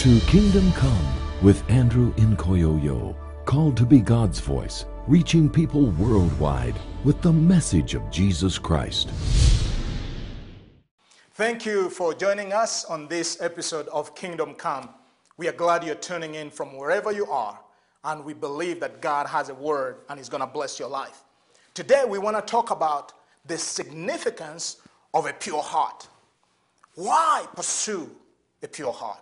to Kingdom Come with Andrew Nkoyoyo, called to be God's voice, reaching people worldwide with the message of Jesus Christ. Thank you for joining us on this episode of Kingdom Come. We are glad you're tuning in from wherever you are, and we believe that God has a word and He's going to bless your life. Today, we want to talk about the significance of a pure heart. Why pursue a pure heart?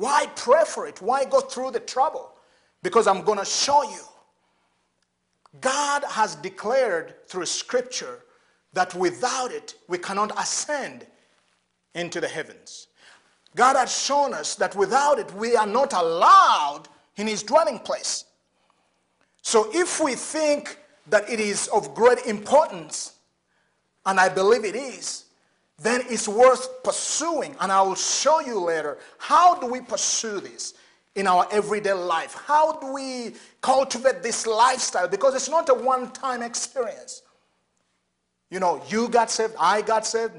Why pray for it? Why go through the trouble? Because I'm going to show you. God has declared through scripture that without it, we cannot ascend into the heavens. God has shown us that without it, we are not allowed in his dwelling place. So if we think that it is of great importance, and I believe it is, then it's worth pursuing. And I will show you later how do we pursue this in our everyday life? How do we cultivate this lifestyle? Because it's not a one time experience. You know, you got saved, I got saved,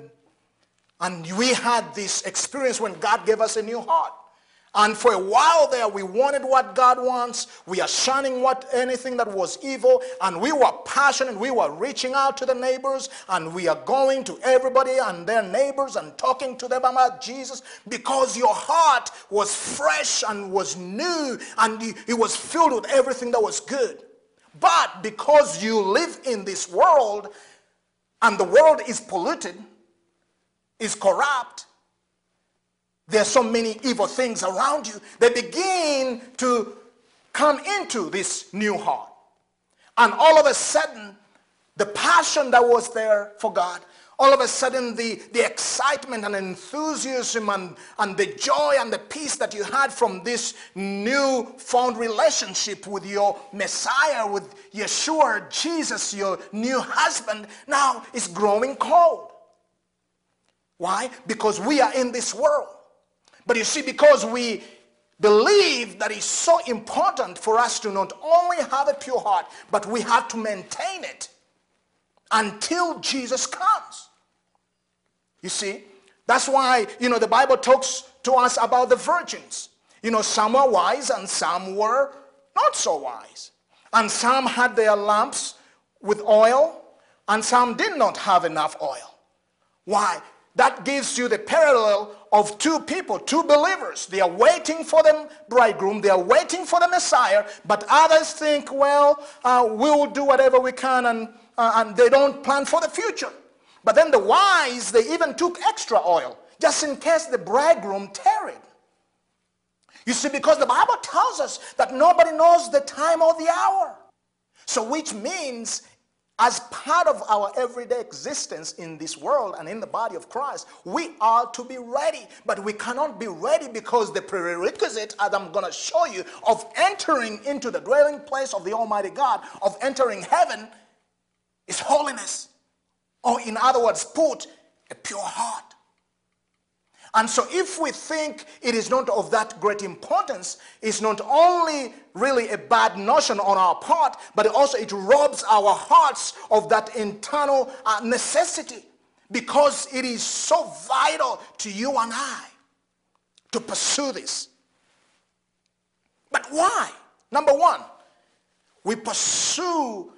and we had this experience when God gave us a new heart. And for a while there, we wanted what God wants. We are shunning what anything that was evil, and we were passionate. We were reaching out to the neighbors, and we are going to everybody and their neighbors and talking to them about Jesus because your heart was fresh and was new, and it was filled with everything that was good. But because you live in this world, and the world is polluted, is corrupt, there are so many evil things around you, they begin to come into this new heart. And all of a sudden, the passion that was there for God, all of a sudden the, the excitement and enthusiasm and, and the joy and the peace that you had from this new found relationship with your Messiah, with Yeshua, Jesus, your new husband, now is growing cold. Why? Because we are in this world. But you see, because we believe that it's so important for us to not only have a pure heart, but we have to maintain it until Jesus comes. You see, that's why, you know, the Bible talks to us about the virgins. You know, some were wise and some were not so wise. And some had their lamps with oil and some did not have enough oil. Why? That gives you the parallel of two people, two believers. They are waiting for the bridegroom, they are waiting for the Messiah, but others think, well, uh, we will do whatever we can, and, uh, and they don't plan for the future. But then the wise, they even took extra oil just in case the bridegroom tarried. You see, because the Bible tells us that nobody knows the time or the hour. So, which means as part of our everyday existence in this world and in the body of Christ, we are to be ready. But we cannot be ready because the prerequisite, as I'm going to show you, of entering into the dwelling place of the Almighty God, of entering heaven, is holiness. Or, in other words, put a pure heart. And so, if we think it is not of that great importance, it's not only really a bad notion on our part, but also it robs our hearts of that internal uh, necessity because it is so vital to you and I to pursue this. But why? Number one, we pursue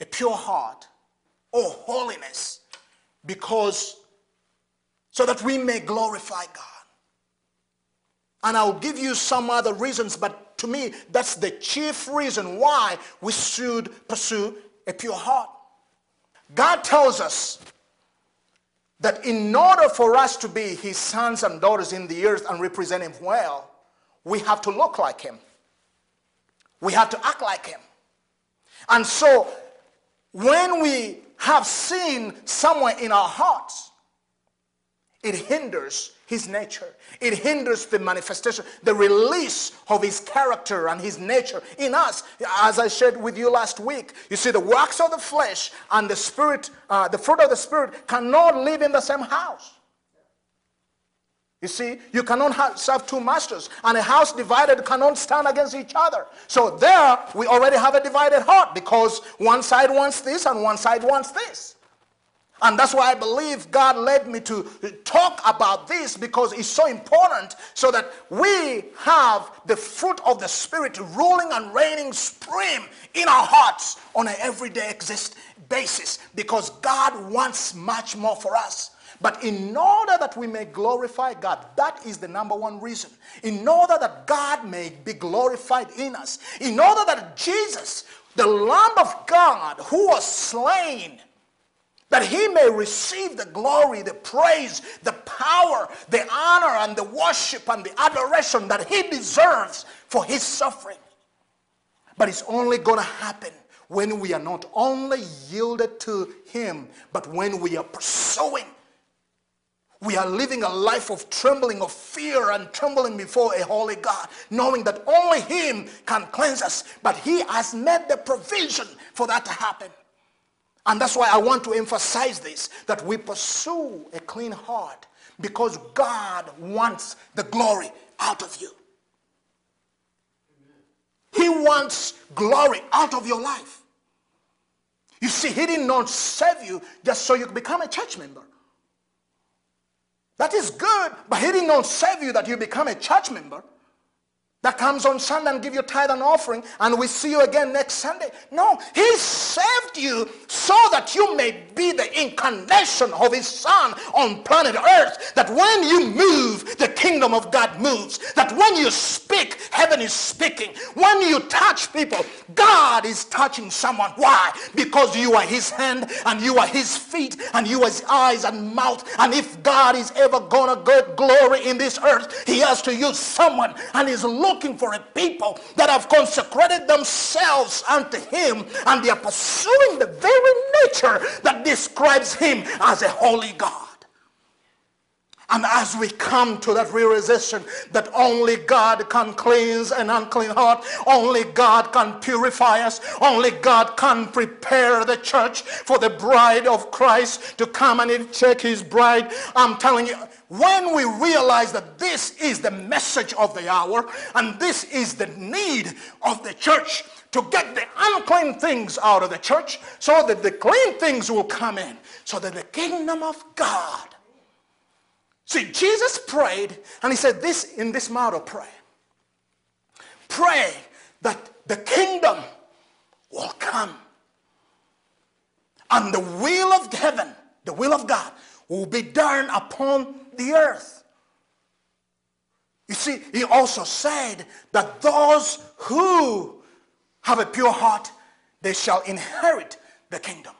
a pure heart or holiness because so that we may glorify God. And I'll give you some other reasons, but to me, that's the chief reason why we should pursue a pure heart. God tells us that in order for us to be his sons and daughters in the earth and represent him well, we have to look like him. We have to act like him. And so, when we have seen somewhere in our hearts it hinders his nature. It hinders the manifestation, the release of his character and his nature in us. As I shared with you last week, you see, the works of the flesh and the spirit, uh, the fruit of the spirit cannot live in the same house. You see, you cannot have, serve two masters, and a house divided cannot stand against each other. So there, we already have a divided heart because one side wants this and one side wants this. And that's why I believe God led me to talk about this because it's so important so that we have the fruit of the Spirit ruling and reigning supreme in our hearts on an everyday exist basis because God wants much more for us. But in order that we may glorify God, that is the number one reason. In order that God may be glorified in us, in order that Jesus, the Lamb of God who was slain, that he may receive the glory, the praise, the power, the honor, and the worship and the adoration that he deserves for his suffering. But it's only going to happen when we are not only yielded to him, but when we are pursuing we are living a life of trembling, of fear, and trembling before a holy God, knowing that only Him can cleanse us. But He has made the provision for that to happen. And that's why I want to emphasize this that we pursue a clean heart because God wants the glory out of you. He wants glory out of your life. You see, He did not save you just so you become a church member. That is good, but he did not save you that you become a church member that comes on Sunday and give you tithe and offering and we see you again next Sunday. No, he saved you so that you may be the incarnation of his son on planet earth. That when you move, the kingdom of God moves. That when you speak, heaven is speaking. When you touch people, God is touching someone. Why? Because you are his hand and you are his feet and you are his eyes and mouth. And if God is ever going to get glory in this earth, he has to use someone and is looking looking for a people that have consecrated themselves unto him and they are pursuing the very nature that describes him as a holy God. And as we come to that realization that only God can cleanse an unclean heart, only God can purify us, only God can prepare the church for the bride of Christ to come and check his bride, I'm telling you, when we realize that this is the message of the hour and this is the need of the church to get the unclean things out of the church so that the clean things will come in, so that the kingdom of God. See, Jesus prayed and he said this in this model pray. Pray that the kingdom will come and the will of heaven, the will of God, will be done upon the earth. You see, he also said that those who have a pure heart, they shall inherit the kingdom.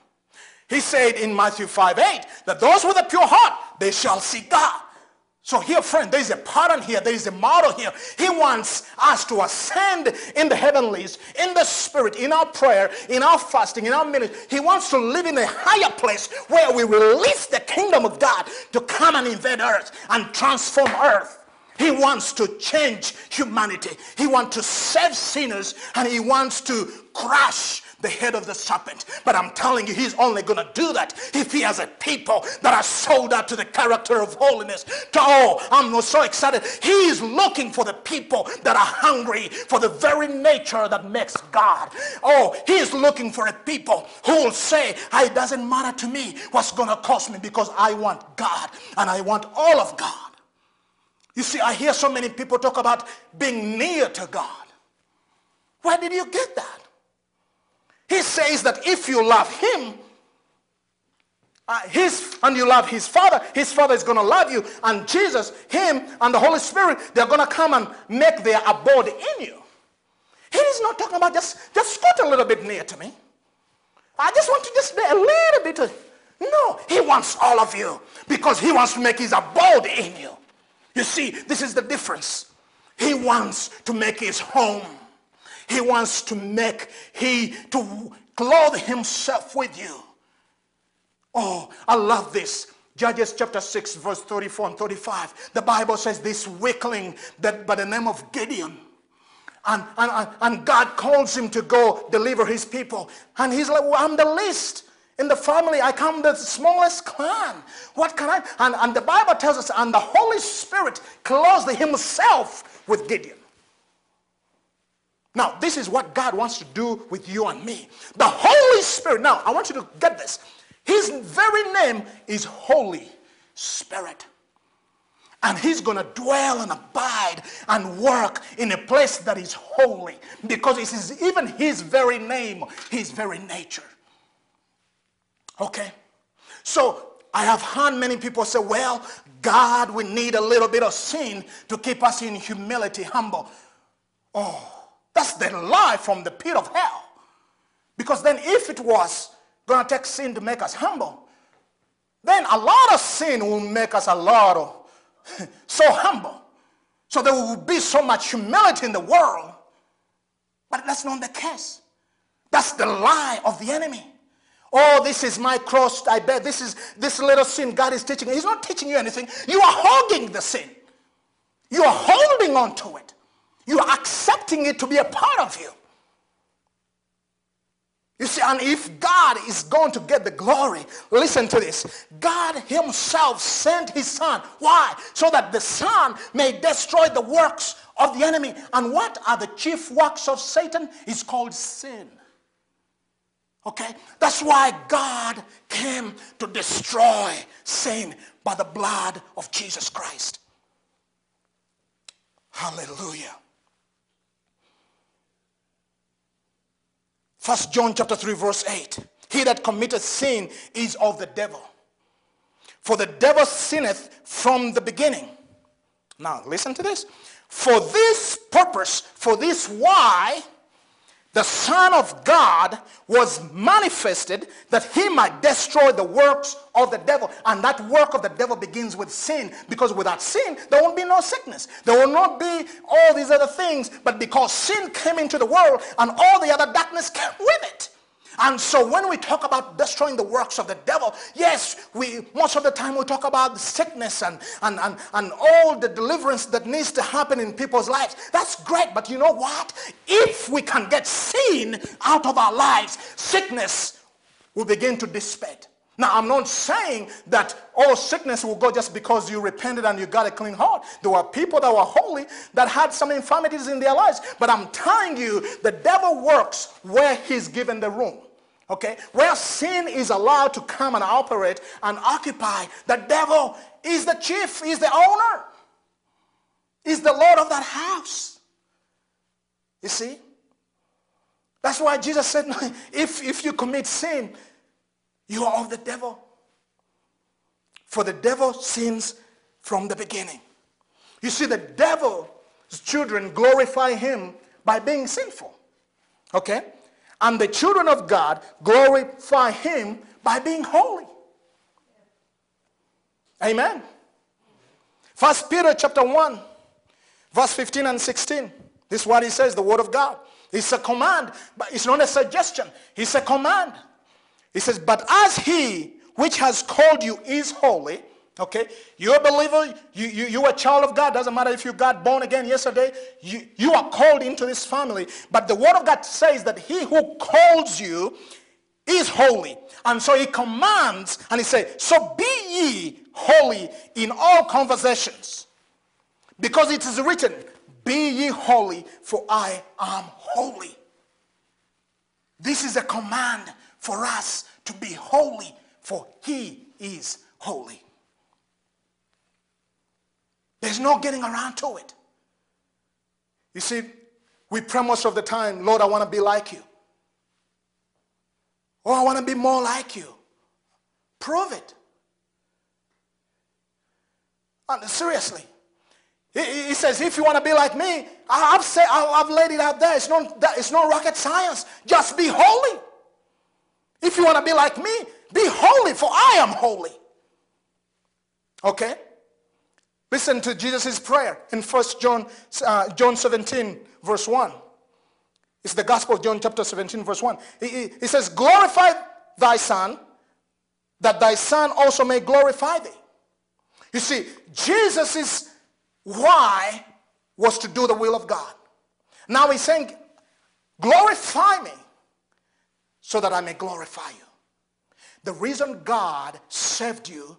He said in Matthew 5 8 that those with a pure heart, they shall see God. So here, friend, there is a pattern here. There is a model here. He wants us to ascend in the heavenlies, in the spirit, in our prayer, in our fasting, in our ministry. He wants to live in a higher place where we release the kingdom of God to come and invade earth and transform earth. He wants to change humanity. He wants to save sinners and he wants to crush the head of the serpent. But I'm telling you, he's only going to do that if he has a people that are sold out to the character of holiness. Oh, I'm so excited. He's looking for the people that are hungry for the very nature that makes God. Oh, he's looking for a people who will say, ah, it doesn't matter to me what's going to cost me because I want God and I want all of God. You see, I hear so many people talk about being near to God. Where did you get that? He says that if you love him, uh, his and you love his father, his father is going to love you. And Jesus, him, and the Holy Spirit, they're going to come and make their abode in you. He is not talking about just, just scoot a little bit near to me. I just want to just be a little bit. Of, no, he wants all of you because he wants to make his abode in you. You see, this is the difference. He wants to make his home he wants to make, he, to clothe himself with you. Oh, I love this. Judges chapter 6, verse 34 and 35. The Bible says this weakling that by the name of Gideon. And, and, and God calls him to go deliver his people. And he's like, well, I'm the least in the family. I come the smallest clan. What can I? And, and the Bible tells us, and the Holy Spirit clothed himself with Gideon. Now, this is what God wants to do with you and me. The Holy Spirit, now, I want you to get this. His very name is Holy Spirit. And he's going to dwell and abide and work in a place that is holy because it is even his very name, his very nature. Okay? So I have heard many people say, well, God, we need a little bit of sin to keep us in humility, humble. Oh, that's the lie from the pit of hell. Because then if it was going to take sin to make us humble, then a lot of sin will make us a lot of so humble. So there will be so much humility in the world. But that's not the case. That's the lie of the enemy. Oh, this is my cross, I bear. This is this little sin God is teaching. He's not teaching you anything. You are holding the sin. You are holding on to it. You are accepting it to be a part of you. You see, and if God is going to get the glory, listen to this. God himself sent his son. Why? So that the son may destroy the works of the enemy. And what are the chief works of Satan? It's called sin. Okay? That's why God came to destroy sin by the blood of Jesus Christ. Hallelujah. First John chapter 3 verse 8. He that committeth sin is of the devil. For the devil sinneth from the beginning. Now listen to this. For this purpose, for this why, the Son of God was manifested that he might destroy the works of the devil. And that work of the devil begins with sin because without sin, there won't be no sickness. There will not be all these other things. But because sin came into the world and all the other darkness came with it. And so when we talk about destroying the works of the devil, yes, we most of the time we talk about sickness and, and, and, and all the deliverance that needs to happen in people's lives. That's great, but you know what? If we can get sin out of our lives, sickness will begin to dissipate. Now, I'm not saying that all sickness will go just because you repented and you got a clean heart. There were people that were holy that had some infirmities in their lives. But I'm telling you, the devil works where he's given the room. Okay? Where sin is allowed to come and operate and occupy, the devil is the chief, is the owner, is the Lord of that house. You see? That's why Jesus said, if, if you commit sin, you are of the devil. For the devil sins from the beginning. You see, the devil's children glorify him by being sinful. Okay? And the children of God glorify him by being holy. Amen. First Peter chapter 1, verse 15 and 16. This is what he says, the word of God. It's a command, but it's not a suggestion. It's a command. He says, but as he which has called you is holy, Okay? You're a believer, you, you, you're a child of God. Doesn't matter if you got born again yesterday, you, you are called into this family. But the word of God says that he who calls you is holy. And so he commands and he says, So be ye holy in all conversations. Because it is written, Be ye holy, for I am holy. This is a command for us to be holy, for he is holy. There's no getting around to it. You see, we pray most of the time, Lord, I want to be like you. Oh, I want to be more like you. Prove it. Seriously. He, says, if you want to be like me, I've, said, I've laid it out there. It's not, it's not rocket science. Just be holy. If you want to be like me, be holy, for I am holy. Okay? Listen to Jesus' prayer in 1 John, uh, John 17, verse 1. It's the Gospel of John, chapter 17, verse 1. He, he, says, Glorify thy Son, that thy Son also may glorify thee. You see, Jesus' why was to do the will of God. Now he's saying, Glorify me so that I may glorify you. The reason God saved you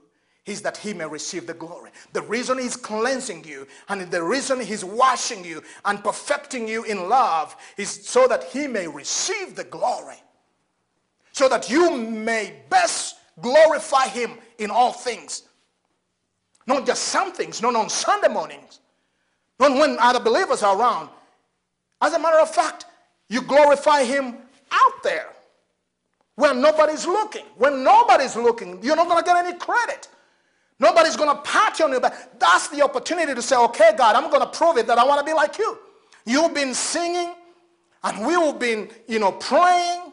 is that he may receive the glory. The reason he's cleansing you and the reason he's washing you and perfecting you in love is so that he may receive the glory. So that you may best glorify him in all things. Not just some things, not on Sunday mornings, not when other believers are around. As a matter of fact, you glorify him out there when nobody's looking. When nobody's looking, you're not going to get any credit. Nobody's going to pat you on your back. That's the opportunity to say, okay, God, I'm going to prove it that I want to be like you. You've been singing and we've been, you know, praying.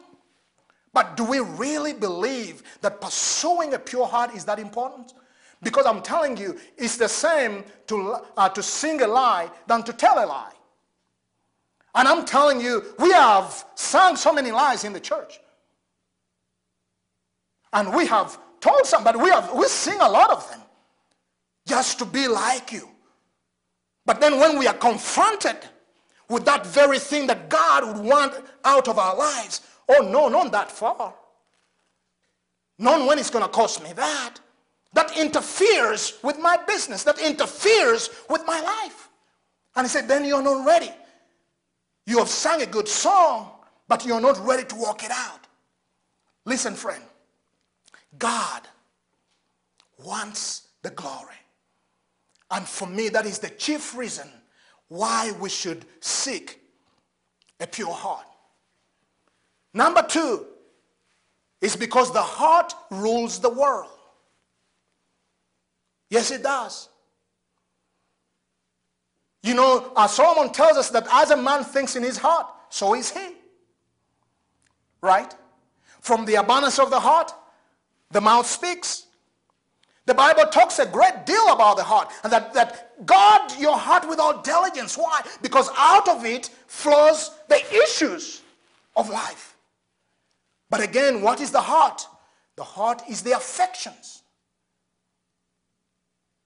But do we really believe that pursuing a pure heart is that important? Because I'm telling you, it's the same to, uh, to sing a lie than to tell a lie. And I'm telling you, we have sung so many lies in the church. And we have told somebody, we, have, we sing a lot of them just to be like you. But then when we are confronted with that very thing that God would want out of our lives, oh no, not that far. Not when it's going to cost me that. That interferes with my business. That interferes with my life. And he said, then you're not ready. You have sung a good song, but you're not ready to walk it out. Listen, friend. God wants the glory. And for me, that is the chief reason why we should seek a pure heart. Number two is because the heart rules the world. Yes, it does. You know, uh, Solomon tells us that as a man thinks in his heart, so is he. Right? From the abundance of the heart, the mouth speaks. The Bible talks a great deal about the heart and that, that guard your heart with all diligence. Why? Because out of it flows the issues of life. But again, what is the heart? The heart is the affections.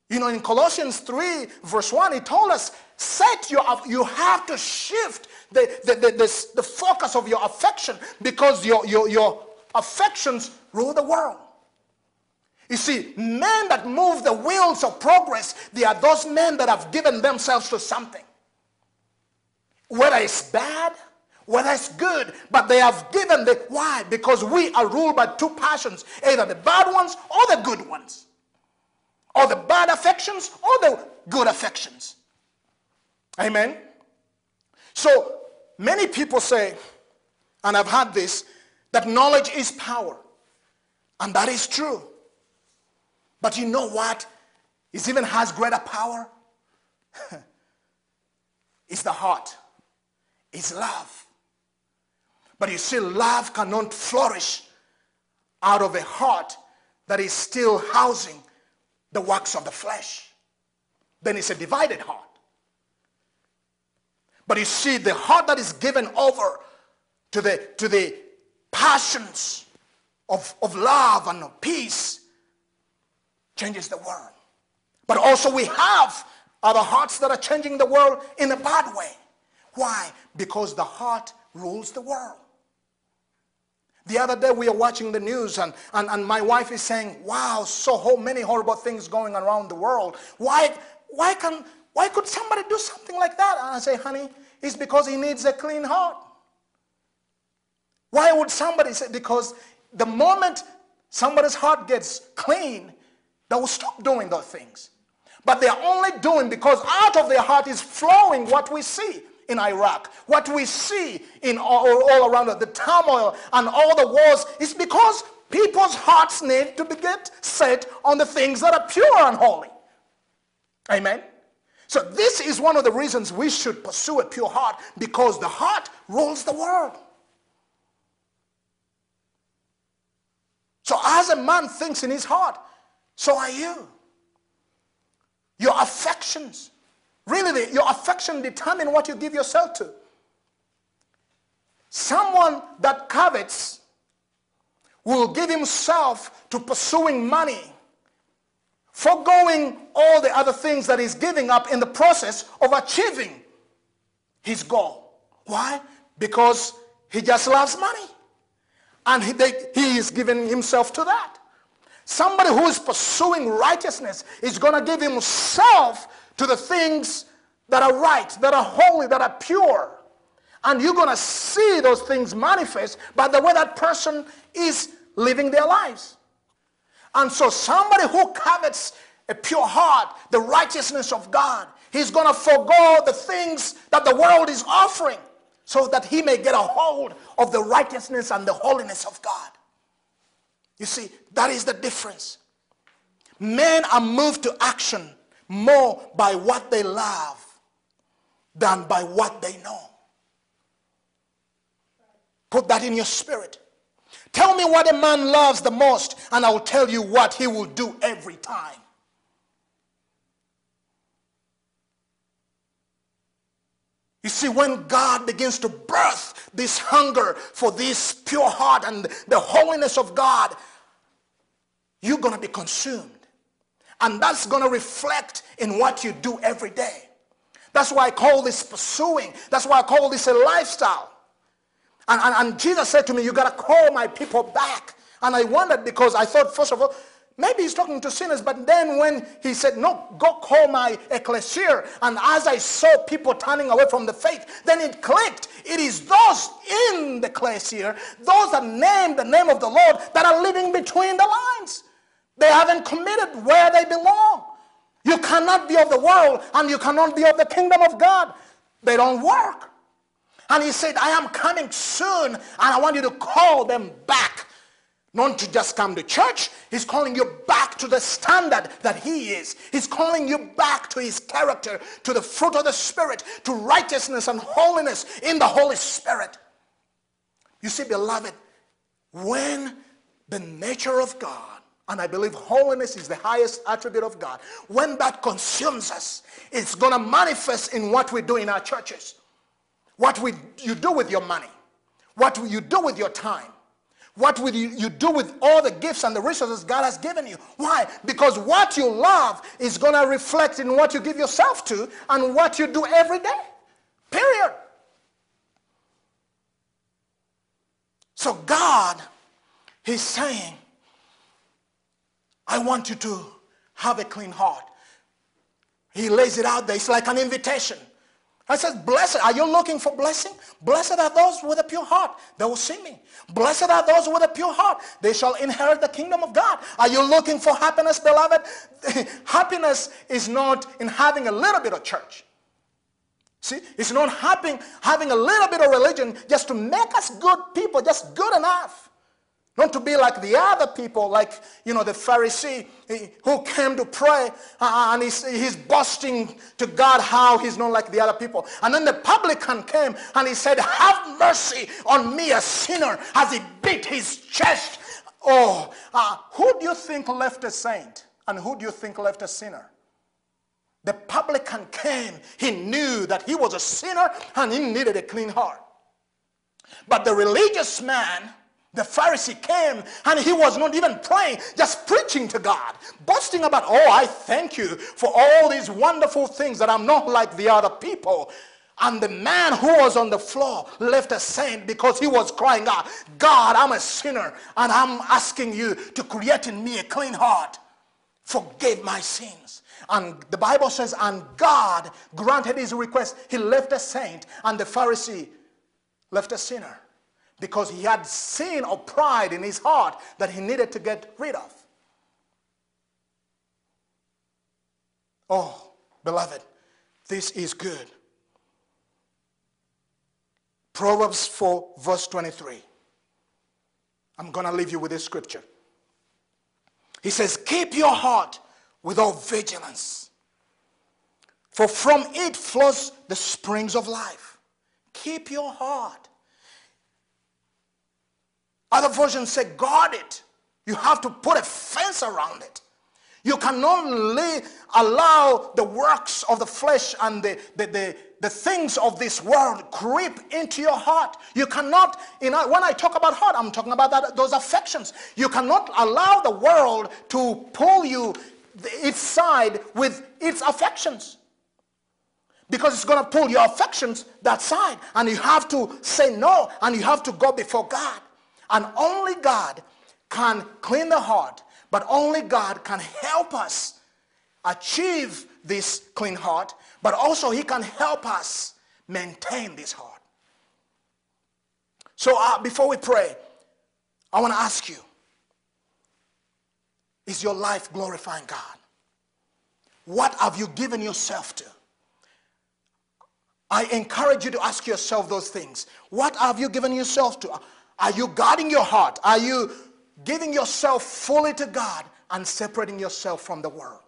You know, in Colossians 3, verse 1, he told us, set your, you have to shift the, the, the, the, the focus of your affection because your, your, your affections rule the world. You see, men that move the wheels of progress, they are those men that have given themselves to something. Whether it's bad, whether it's good, but they have given the why? Because we are ruled by two passions, either the bad ones or the good ones. Or the bad affections or the good affections. Amen. So many people say, and I've had this, that knowledge is power. And that is true. But you know what? It even has greater power. it's the heart. It's love. But you see, love cannot flourish out of a heart that is still housing the works of the flesh. Then it's a divided heart. But you see, the heart that is given over to the, to the passions of, of love and of peace changes the world. But also we have other hearts that are changing the world in a bad way. Why? Because the heart rules the world. The other day we are watching the news and, and, and my wife is saying, wow, so many horrible things going around the world. Why, why, can, why could somebody do something like that? And I say, honey, it's because he needs a clean heart. Why would somebody say, because the moment somebody's heart gets clean, they will stop doing those things. But they are only doing because out of their heart is flowing what we see in Iraq, what we see in all, all around the turmoil and all the wars is because people's hearts need to be get set on the things that are pure and holy. Amen. So this is one of the reasons we should pursue a pure heart because the heart rules the world. So as a man thinks in his heart, so are you. Your affections. Really, your affection determine what you give yourself to. Someone that covets will give himself to pursuing money, foregoing all the other things that he's giving up in the process of achieving his goal. Why? Because he just loves money. And he, they, he is giving himself to that. Somebody who is pursuing righteousness is going to give himself to the things that are right, that are holy, that are pure. And you're going to see those things manifest by the way that person is living their lives. And so somebody who covets a pure heart, the righteousness of God, he's going to forego the things that the world is offering so that he may get a hold of the righteousness and the holiness of God. You see, that is the difference. Men are moved to action more by what they love than by what they know. Put that in your spirit. Tell me what a man loves the most, and I will tell you what he will do every time. You see, when God begins to birth this hunger for this pure heart and the holiness of God, you're going to be consumed. And that's going to reflect in what you do every day. That's why I call this pursuing. That's why I call this a lifestyle. And, and, and Jesus said to me, you got to call my people back. And I wondered because I thought, first of all, maybe he's talking to sinners. But then when he said, no, go call my ecclesia. And as I saw people turning away from the faith, then it clicked. It is those in the ecclesia, those that name the name of the Lord, that are living between the lines. They haven't committed where they belong. You cannot be of the world and you cannot be of the kingdom of God. They don't work. And he said, I am coming soon and I want you to call them back. Not to just come to church. He's calling you back to the standard that he is. He's calling you back to his character, to the fruit of the Spirit, to righteousness and holiness in the Holy Spirit. You see, beloved, when the nature of God and I believe holiness is the highest attribute of God. When that consumes us, it's going to manifest in what we do in our churches. What we, you do with your money. What you do with your time. What will you, do with all the gifts and the resources God has given you. Why? Because what you love is going to reflect in what you give yourself to and what you do every day. Period. So God, He's saying, I want you to have a clean heart. He lays it out there. It's like an invitation. I said, blessed, are you looking for blessing? Blessed are those with a pure heart. They will see me. Blessed are those with a pure heart. They shall inherit the kingdom of God. Are you looking for happiness, beloved? happiness is not in having a little bit of church. See, it's not having, having a little bit of religion just to make us good people, just good enough. Not to be like the other people, like, you know, the Pharisee who came to pray uh, and he's, he's boasting to God how he's not like the other people. And then the publican came and he said, have mercy on me, a sinner, as he beat his chest. Oh, uh, who do you think left a saint? And who do you think left a sinner? The publican came. He knew that he was a sinner and he needed a clean heart. But the religious man the Pharisee came and he was not even praying, just preaching to God, boasting about, oh, I thank you for all these wonderful things that I'm not like the other people. And the man who was on the floor left a saint because he was crying out, God, I'm a sinner and I'm asking you to create in me a clean heart. Forgive my sins. And the Bible says, and God granted his request. He left a saint and the Pharisee left a sinner because he had sin or pride in his heart that he needed to get rid of. Oh, beloved, this is good. Proverbs 4, verse 23. I'm going to leave you with this scripture. He says, Keep your heart with all vigilance, for from it flows the springs of life. Keep your heart. Other versions say guard it. You have to put a fence around it. You cannot lay, allow the works of the flesh and the, the, the, the, things of this world creep into your heart. You cannot, when I talk about heart, I'm talking about that, those affections. You cannot allow the world to pull you its side with its affections. Because it's going to pull your affections that side. And you have to say no and you have to go before God. And only God can clean the heart, but only God can help us achieve this clean heart, but also he can help us maintain this heart. So uh, before we pray, I want to ask you, Is your life glorifying God? What have you given yourself to? I encourage you to ask yourself those things. What have you given yourself to? Are you guarding your heart? Are you giving yourself fully to God and separating yourself from the world?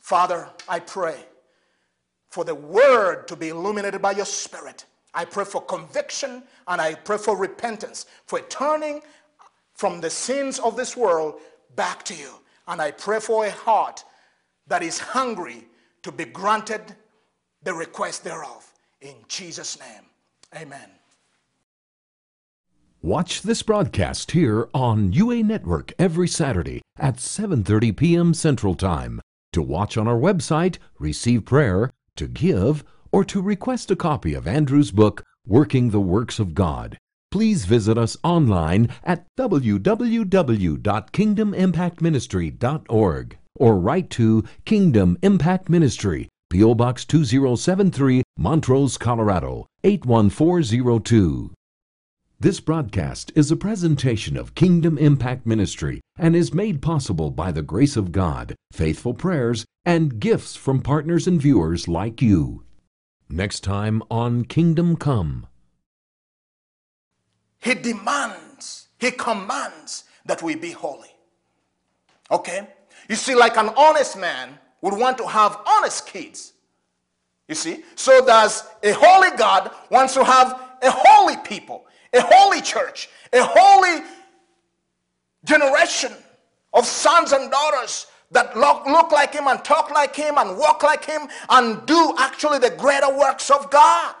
Father, I pray for the word to be illuminated by your spirit. I pray for conviction and I pray for repentance, for turning from the sins of this world back to you. And I pray for a heart that is hungry to be granted the request thereof. In Jesus' name, amen. Watch this broadcast here on UA Network every Saturday at 7:30 p.m. Central Time. To watch on our website, receive prayer, to give, or to request a copy of Andrew's book Working the Works of God, please visit us online at www.kingdomimpactministry.org or write to Kingdom Impact Ministry, P.O. Box 2073, Montrose, Colorado 81402. This broadcast is a presentation of Kingdom Impact Ministry and is made possible by the grace of God, faithful prayers, and gifts from partners and viewers like you. Next time on Kingdom Come. He demands, he commands that we be holy. Okay? You see, like an honest man would want to have honest kids. You see? So does a holy God wants to have a holy people, a holy church, a holy generation of sons and daughters that look, look like him and talk like him and walk like him and do actually the greater works of God.